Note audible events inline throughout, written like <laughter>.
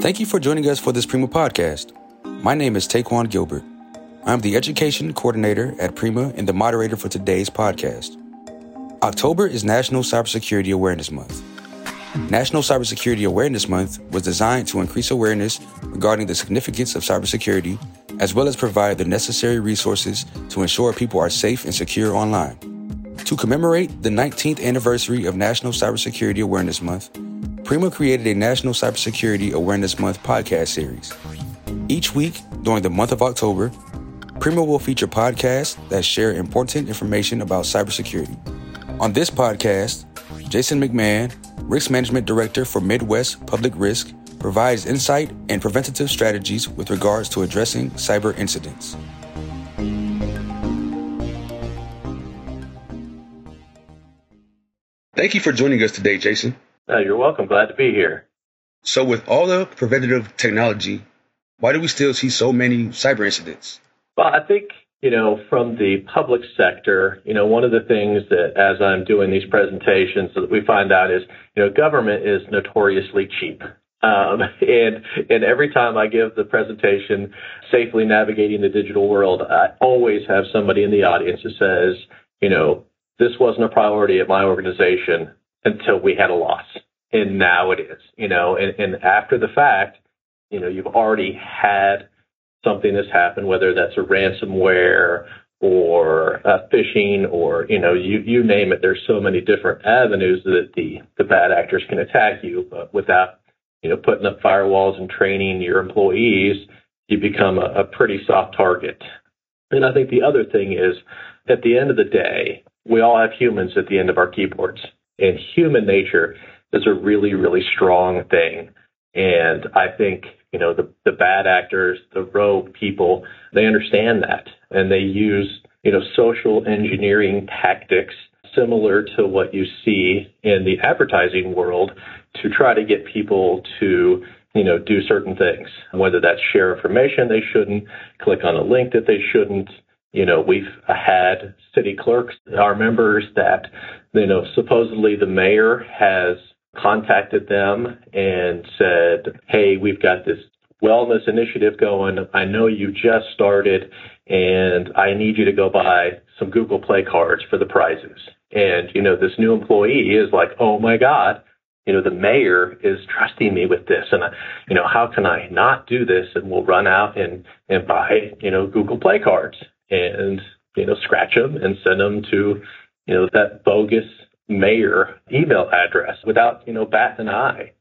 Thank you for joining us for this Prima podcast. My name is Taquan Gilbert. I'm the education coordinator at Prima and the moderator for today's podcast. October is National Cybersecurity Awareness Month. National Cybersecurity Awareness Month was designed to increase awareness regarding the significance of cybersecurity, as well as provide the necessary resources to ensure people are safe and secure online. To commemorate the 19th anniversary of National Cybersecurity Awareness Month, Prima created a National Cybersecurity Awareness Month podcast series. Each week during the month of October, Prima will feature podcasts that share important information about cybersecurity. On this podcast, Jason McMahon, Risk Management Director for Midwest Public Risk, provides insight and preventative strategies with regards to addressing cyber incidents. Thank you for joining us today, Jason. You're welcome. Glad to be here. So, with all the preventative technology, why do we still see so many cyber incidents? Well, I think, you know, from the public sector, you know, one of the things that as I'm doing these presentations that we find out is, you know, government is notoriously cheap. Um, <laughs> and and every time I give the presentation, safely navigating the digital world, I always have somebody in the audience who says, you know, this wasn't a priority at my organization until we had a loss. And now it is, you know, and, and after the fact, you know, you've already had something that's happened, whether that's a ransomware or uh, phishing or, you know, you, you name it. There's so many different avenues that the, the bad actors can attack you, but without, you know, putting up firewalls and training your employees, you become a, a pretty soft target. And I think the other thing is at the end of the day, we all have humans at the end of our keyboards and human nature is a really, really strong thing. And I think, you know, the, the bad actors, the rogue people, they understand that. And they use, you know, social engineering tactics similar to what you see in the advertising world to try to get people to, you know, do certain things, whether that's share information they shouldn't, click on a link that they shouldn't, you know, we've had city clerks, our members that, you know, supposedly the mayor has contacted them and said, Hey, we've got this wellness initiative going. I know you just started and I need you to go buy some Google Play cards for the prizes. And, you know, this new employee is like, Oh my God, you know, the mayor is trusting me with this. And, I, you know, how can I not do this? And we'll run out and, and buy, you know, Google Play cards and you know scratch them and send them to you know that bogus mayor email address without you know bat an eye.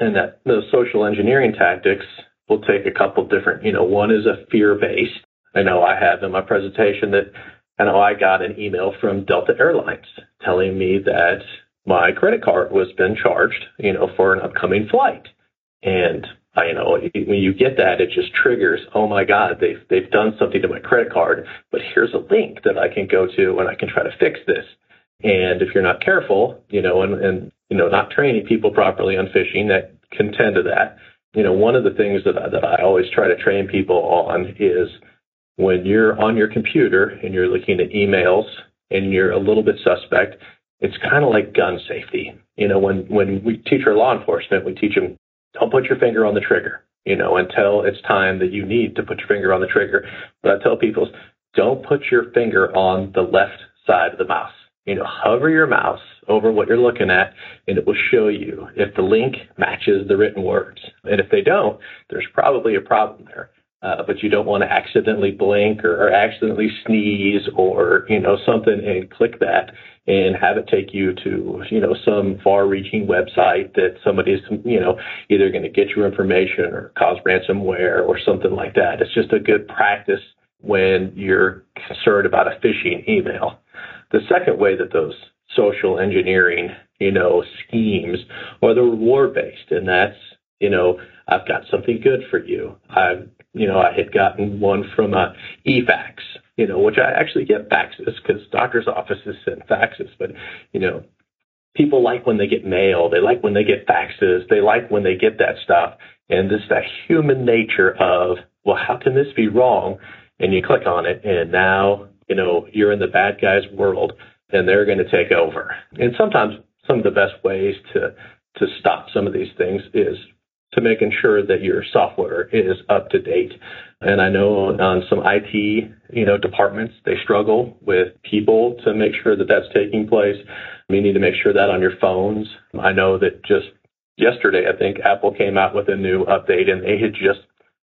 And that those social engineering tactics will take a couple different. You know, one is a fear based. I know I have in my presentation that I know I got an email from Delta Airlines telling me that my credit card was been charged, you know, for an upcoming flight. And I, you know, when you get that, it just triggers, oh my God, they've, they've done something to my credit card, but here's a link that I can go to and I can try to fix this. And if you're not careful, you know, and, and, you know, not training people properly on phishing that can tend to that, you know, one of the things that I, that I always try to train people on is when you're on your computer and you're looking at emails and you're a little bit suspect, it's kind of like gun safety. You know, when, when we teach our law enforcement, we teach them don't put your finger on the trigger, you know, until it's time that you need to put your finger on the trigger. But I tell people, don't put your finger on the left side of the mouse. You know, hover your mouse over what you're looking at and it will show you if the link matches the written words. And if they don't, there's probably a problem there uh, but you don't want to accidentally blink or, or accidentally sneeze or you know something and click that and have it take you to you know some far-reaching website that somebody's you know either going to get your information or cause ransomware or something like that. It's just a good practice when you're concerned about a phishing email. The second way that those social engineering you know schemes are the reward based, and that's you know I've got something good for you. I've you know, I had gotten one from uh, eFax, you know, which I actually get faxes because doctors' offices send faxes. But, you know, people like when they get mail. They like when they get faxes. They like when they get that stuff. And this that human nature of, well, how can this be wrong? And you click on it, and now, you know, you're in the bad guy's world, and they're going to take over. And sometimes some of the best ways to to stop some of these things is to making sure that your software is up to date. And I know on some IT, you know, departments, they struggle with people to make sure that that's taking place. You need to make sure that on your phones. I know that just yesterday, I think Apple came out with a new update and they had just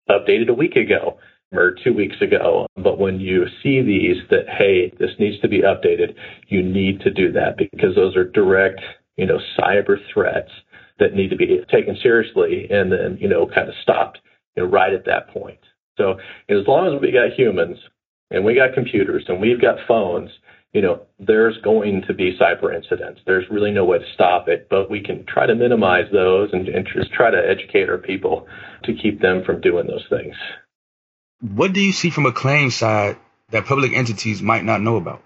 updated a week ago or two weeks ago. But when you see these that, hey, this needs to be updated, you need to do that because those are direct, you know, cyber threats that need to be taken seriously and then, you know, kind of stopped you know, right at that point. So as long as we got humans and we got computers and we've got phones, you know, there's going to be cyber incidents. There's really no way to stop it, but we can try to minimize those and, and just try to educate our people to keep them from doing those things. What do you see from a claim side that public entities might not know about?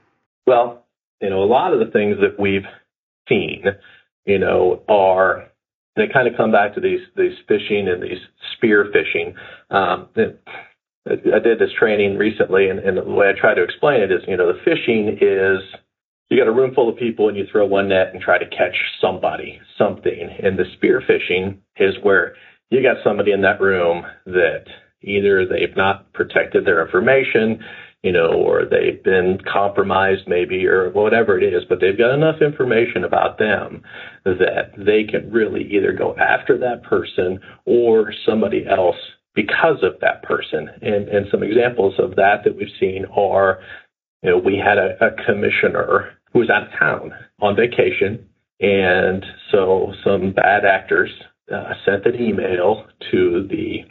Well, you know, a lot of the things that we've seen, you know, are they kind of come back to these these phishing and these spear phishing. Um, I did this training recently, and, and the way I try to explain it is, you know, the phishing is you got a room full of people and you throw one net and try to catch somebody, something. And the spear phishing is where you got somebody in that room that either they've not protected their information, you know, or they've been compromised maybe or whatever it is, but they've got enough information about them that they can really either go after that person or somebody else because of that person. And, and some examples of that that we've seen are, you know, we had a, a commissioner who was out of town on vacation. And so some bad actors uh, sent an email to the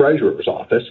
treasurer's office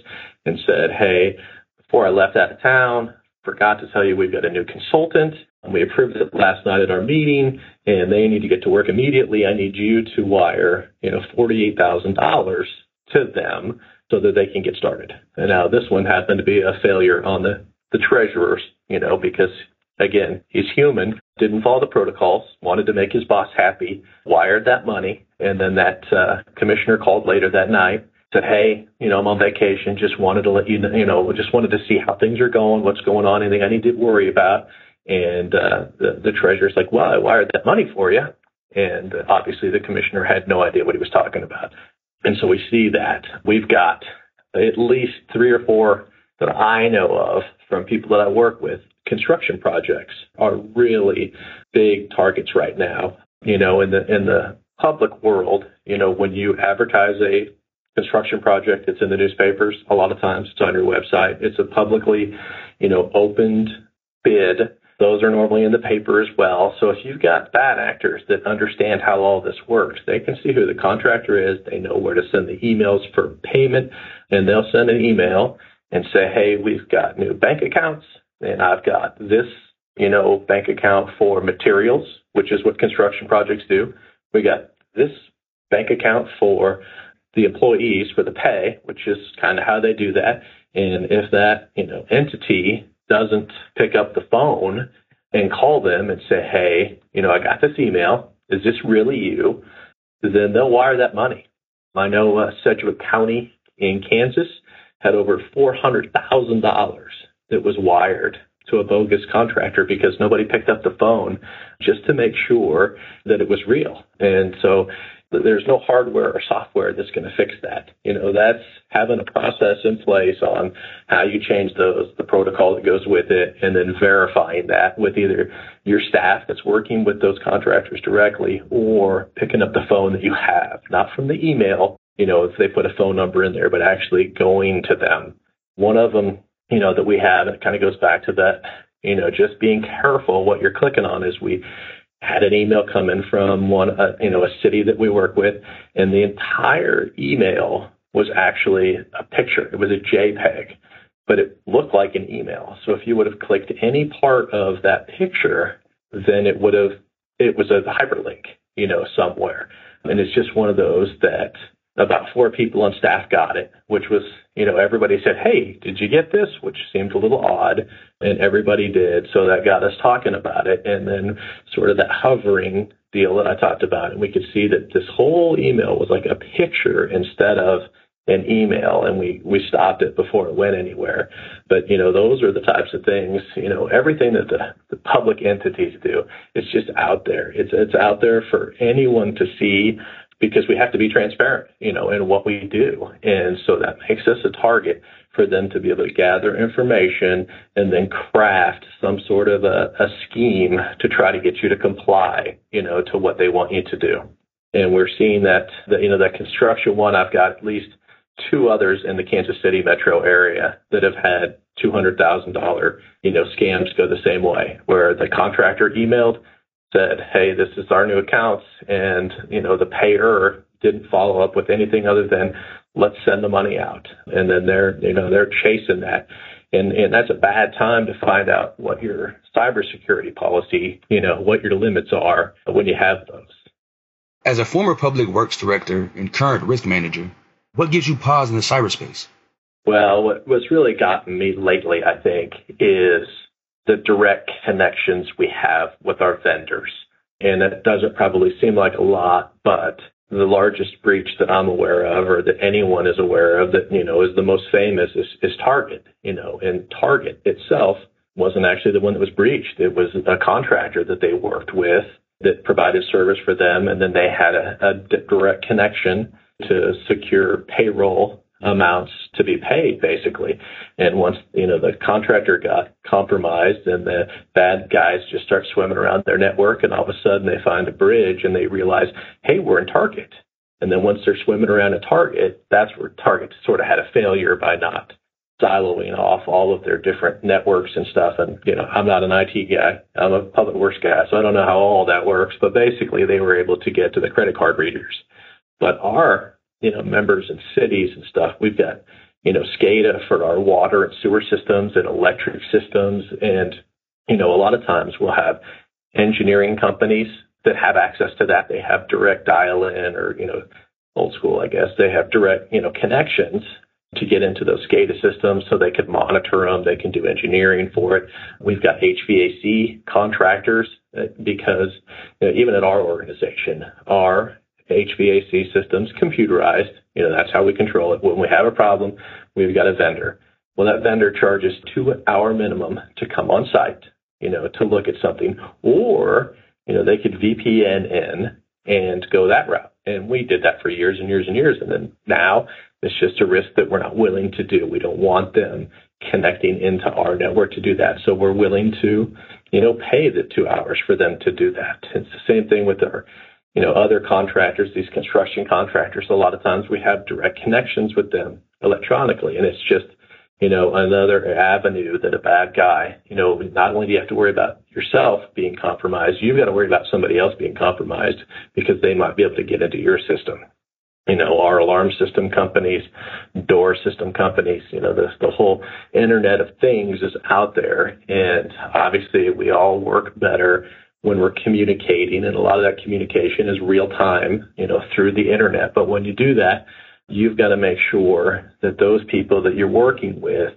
and said, Hey, before I left out of town, forgot to tell you we've got a new consultant. And We approved it last night at our meeting and they need to get to work immediately. I need you to wire, you know, $48,000 to them so that they can get started. And now this one happened to be a failure on the, the treasurer's, you know, because again, he's human, didn't follow the protocols, wanted to make his boss happy, wired that money. And then that uh, commissioner called later that night said, Hey, you know, I'm on vacation. Just wanted to let you know, you know, just wanted to see how things are going, what's going on, anything I need to worry about. And uh, the, the treasurer's like, Well, I wired that money for you. And uh, obviously the commissioner had no idea what he was talking about. And so we see that we've got at least three or four that I know of from people that I work with. Construction projects are really big targets right now. You know, in the in the public world, you know, when you advertise a construction project, it's in the newspapers. A lot of times it's on your website. It's a publicly, you know, opened bid those are normally in the paper as well. So if you've got bad actors that understand how all this works, they can see who the contractor is. They know where to send the emails for payment and they'll send an email and say, Hey, we've got new bank accounts and I've got this, you know, bank account for materials, which is what construction projects do. We got this bank account for the employees for the pay, which is kind of how they do that. And if that, you know, entity doesn't pick up the phone and call them and say, hey, you know, I got this email. Is this really you? Then they'll wire that money. I know uh, Sedgwick County in Kansas had over $400,000 that was wired to a bogus contractor because nobody picked up the phone just to make sure that it was real. And so there's no hardware or software that's going to fix that. You know, that's having a process in place on how you change those, the protocol that goes with it, and then verifying that with either your staff that's working with those contractors directly or picking up the phone that you have, not from the email, you know, if they put a phone number in there, but actually going to them. One of them, you know, that we have, and it kind of goes back to that, you know, just being careful what you're clicking on is we, had an email come in from one, uh, you know, a city that we work with, and the entire email was actually a picture. It was a JPEG, but it looked like an email. So if you would have clicked any part of that picture, then it would have, it was a hyperlink, you know, somewhere. And it's just one of those that about four people on staff got it, which was, you know, everybody said, Hey, did you get this? Which seemed a little odd. And everybody did. So that got us talking about it. And then sort of that hovering deal that I talked about. And we could see that this whole email was like a picture instead of an email and we, we stopped it before it went anywhere. But, you know, those are the types of things, you know, everything that the, the public entities do, it's just out there. It's, it's out there for anyone to see because we have to be transparent, you know, in what we do. And so that makes us a target for them to be able to gather information and then craft some sort of a, a scheme to try to get you to comply, you know, to what they want you to do. And we're seeing that, the, you know, that construction one, I've got at least two others in the Kansas City metro area that have had $200,000, you know, scams go the same way, where the contractor emailed, said, hey, this is our new accounts, and, you know, the payer didn't follow up with anything other than let's send the money out. And then they're, you know, they're chasing that. And, and that's a bad time to find out what your cybersecurity policy, you know, what your limits are when you have those. As a former public works director and current risk manager, what gives you pause in the cyberspace? Well, what, what's really gotten me lately, I think, is the direct connections we have with our vendors. And it doesn't probably seem like a lot, but the largest breach that I'm aware of or that anyone is aware of that, you know, is the most famous is, is Target, you know, and Target itself wasn't actually the one that was breached. It was a contractor that they worked with that provided service for them. And then they had a, a direct connection to secure payroll amounts to be paid basically. And once, you know, the contractor got compromised and the bad guys just start swimming around their network and all of a sudden they find a bridge and they realize, hey, we're in Target. And then once they're swimming around a Target, that's where Target sort of had a failure by not siloing off all of their different networks and stuff. And, you know, I'm not an IT guy. I'm a public works guy, so I don't know how all that works. But basically, they were able to get to the credit card readers. But our you know, members and cities and stuff. We've got, you know, SCADA for our water and sewer systems and electric systems. And, you know, a lot of times we'll have engineering companies that have access to that. They have direct dial in or, you know, old school, I guess. They have direct, you know, connections to get into those SCADA systems so they can monitor them. They can do engineering for it. We've got HVAC contractors uh, because you know, even at our organization, our HVAC systems computerized. You know, that's how we control it. When we have a problem, we've got a vendor. Well, that vendor charges two hour minimum to come on site, you know, to look at something, or, you know, they could VPN in and go that route. And we did that for years and years and years. And then now it's just a risk that we're not willing to do. We don't want them connecting into our network to do that. So we're willing to, you know, pay the two hours for them to do that. It's the same thing with our you know, other contractors, these construction contractors, a lot of times we have direct connections with them electronically. And it's just, you know, another avenue that a bad guy, you know, not only do you have to worry about yourself being compromised, you've got to worry about somebody else being compromised because they might be able to get into your system. You know, our alarm system companies, door system companies, you know, the, the whole internet of things is out there. And obviously we all work better when we're communicating, and a lot of that communication is real time, you know, through the internet. But when you do that, you've got to make sure that those people that you're working with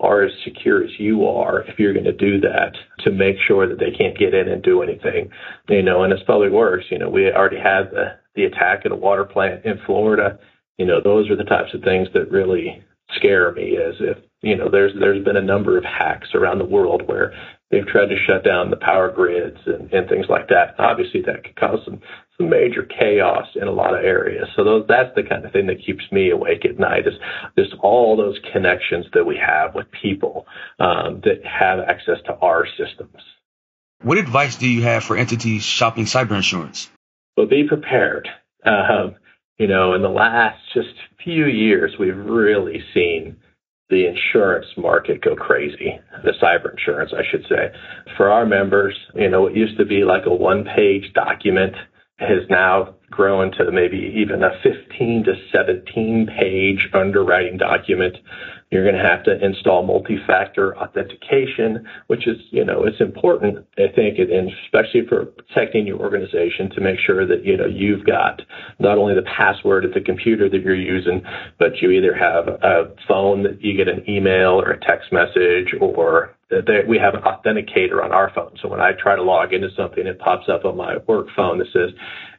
are as secure as you are if you're going to do that to make sure that they can't get in and do anything. You know, and it's probably worse. You know, we already had the, the attack at a water plant in Florida. You know, those are the types of things that really scare me as if, you know, there's there's been a number of hacks around the world where They've tried to shut down the power grids and, and things like that. Obviously, that could cause some, some major chaos in a lot of areas. So those, that's the kind of thing that keeps me awake at night is just all those connections that we have with people um, that have access to our systems. What advice do you have for entities shopping cyber insurance? Well, be prepared. Um, you know, in the last just few years, we've really seen the insurance market go crazy, the cyber insurance, I should say. For our members, you know, it used to be like a one page document has now grown to maybe even a 15 to 17 page underwriting document you're going to have to install multi-factor authentication, which is, you know, it's important, I think, and especially for protecting your organization to make sure that, you know, you've got not only the password of the computer that you're using, but you either have a phone that you get an email or a text message or we have an authenticator on our phone. So when I try to log into something, it pops up on my work phone that says,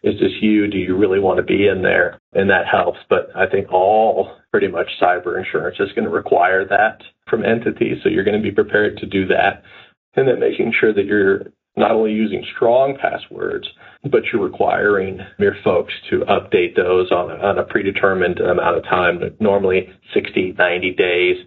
is this you? Do you really want to be in there? And that helps. But I think all pretty much cyber insurance is going to require that from entities. So you're going to be prepared to do that. And then making sure that you're not only using strong passwords, but you're requiring your folks to update those on a, on a predetermined amount of time, normally 60, 90 days.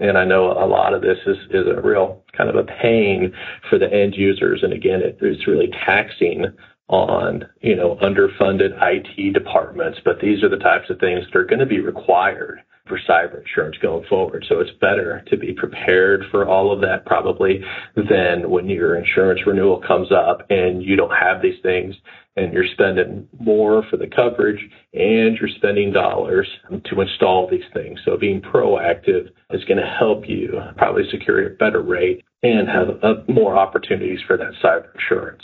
And I know a lot of this is, is a real kind of a pain for the end users. And again, it, it's really taxing on, you know, underfunded IT departments, but these are the types of things that are going to be required for cyber insurance going forward. So it's better to be prepared for all of that probably than when your insurance renewal comes up and you don't have these things and you're spending more for the coverage and you're spending dollars to install these things. So being proactive is going to help you probably secure a better rate and have uh, more opportunities for that cyber insurance.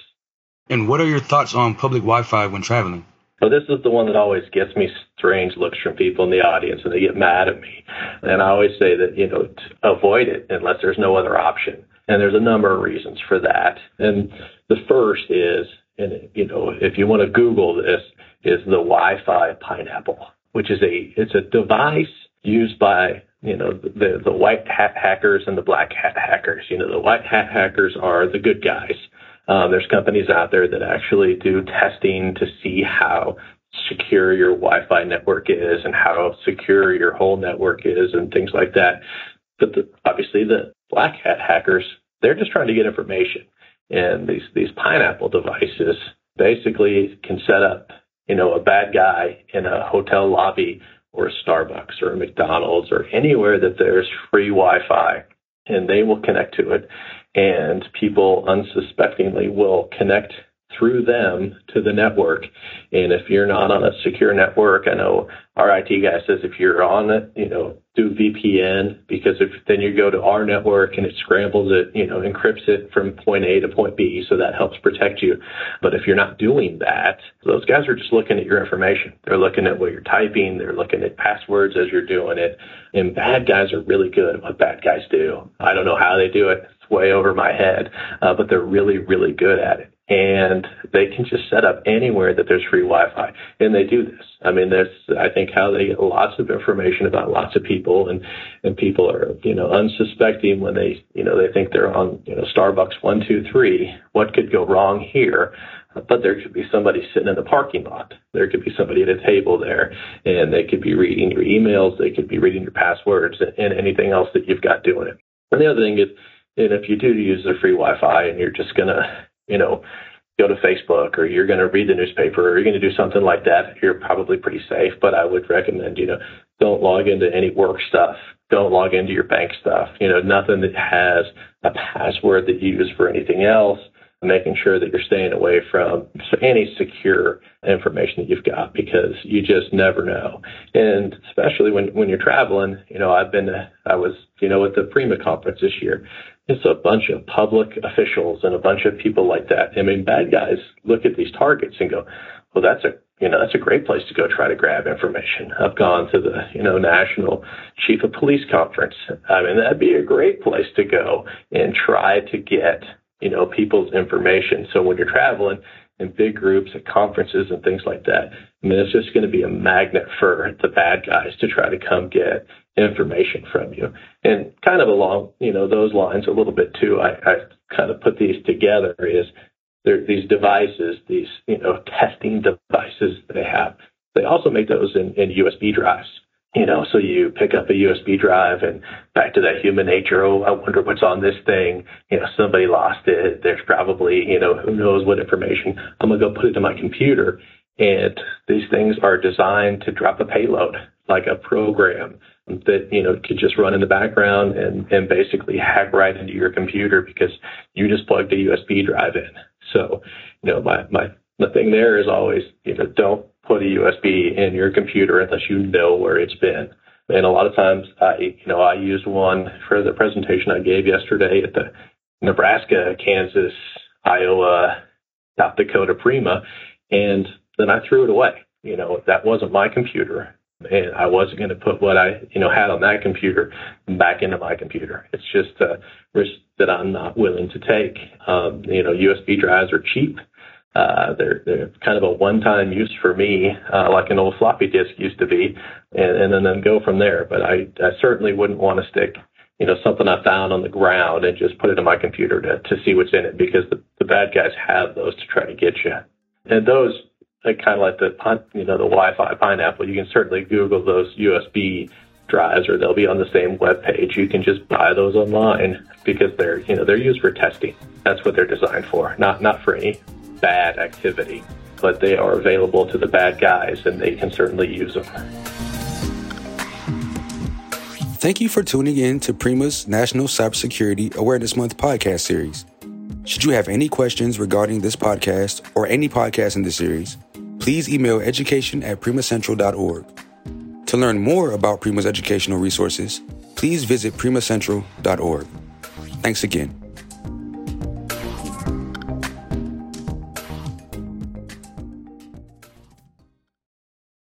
And what are your thoughts on public Wi-Fi when traveling? So this is the one that always gets me strange looks from people in the audience and they get mad at me. And I always say that, you know, avoid it unless there's no other option. And there's a number of reasons for that. And the first is, and you know, if you want to Google this, is the Wi-Fi pineapple, which is a, it's a device used by you know the the white hat hackers and the black hat hackers. You know the white hat hackers are the good guys, um, there's companies out there that actually do testing to see how secure your Wi-Fi network is and how secure your whole network is and things like that. But the, obviously, the black hat hackers they're just trying to get information, and these these pineapple devices basically can set up you know a bad guy in a hotel lobby or a Starbucks or a McDonald's or anywhere that there's free Wi-Fi, and they will connect to it and people unsuspectingly will connect through them to the network. And if you're not on a secure network, I know our IT guy says if you're on it, you know, do VPN because if then you go to our network and it scrambles it, you know, encrypts it from point A to point B, so that helps protect you. But if you're not doing that, those guys are just looking at your information. They're looking at what you're typing, they're looking at passwords as you're doing it. And bad guys are really good at what bad guys do. I don't know how they do it. It's way over my head, uh, but they're really, really good at it and they can just set up anywhere that there's free Wi-Fi, and they do this. I mean, that's I think how they get lots of information about lots of people, and and people are you know unsuspecting when they you know they think they're on you know Starbucks one two three. What could go wrong here? But there could be somebody sitting in the parking lot. There could be somebody at a table there, and they could be reading your emails. They could be reading your passwords and anything else that you've got doing it. And the other thing is, and if you do use the free Wi-Fi and you're just gonna you know, go to Facebook or you're going to read the newspaper or you're going to do something like that, you're probably pretty safe. But I would recommend, you know, don't log into any work stuff. Don't log into your bank stuff. You know, nothing that has a password that you use for anything else. Making sure that you're staying away from any secure information that you've got because you just never know. And especially when, when you're traveling, you know, I've been, I was, you know, at the Prima conference this year it's a bunch of public officials and a bunch of people like that. I mean, bad guys look at these targets and go, well, that's a, you know, that's a great place to go try to grab information. I've gone to the, you know, National Chief of Police Conference. I mean, that'd be a great place to go and try to get, you know, people's information. So when you're traveling in big groups at conferences and things like that, I mean, it's just going to be a magnet for the bad guys to try to come get information from you. And kind of along, you know, those lines a little bit too, I, I kind of put these together is there, these devices, these, you know, testing devices they have. They also make those in, in USB drives. You know, so you pick up a USB drive and back to that human nature. Oh, I wonder what's on this thing. You know, somebody lost it. There's probably, you know, who knows what information. I'm going to go put it in my computer. And these things are designed to drop a payload, like a program that you know could just run in the background and and basically hack right into your computer because you just plugged a USB drive in. So, you know, my my the thing there is always you know don't put a USB in your computer unless you know where it's been. And a lot of times, I you know I used one for the presentation I gave yesterday at the Nebraska, Kansas, Iowa, South Dakota Prima, and then I threw it away. You know, that wasn't my computer and I wasn't going to put what I, you know, had on that computer back into my computer. It's just a risk that I'm not willing to take. Um, you know, USB drives are cheap. Uh, they're, they're kind of a one-time use for me, uh, like an old floppy disk used to be, and, and then, then go from there. But I, I certainly wouldn't want to stick, you know, something I found on the ground and just put it in my computer to, to see what's in it because the, the bad guys have those to try to get you. And those, kind of like the you know the Wi-Fi pineapple, you can certainly Google those USB drives, or they'll be on the same web page. You can just buy those online because they're you know they're used for testing. That's what they're designed for, not not for any bad activity. But they are available to the bad guys, and they can certainly use them. Thank you for tuning in to Prima's National Cybersecurity Awareness Month podcast series. Should you have any questions regarding this podcast or any podcast in this series, please email education at primacentral.org. To learn more about Prima's educational resources, please visit primacentral.org. Thanks again.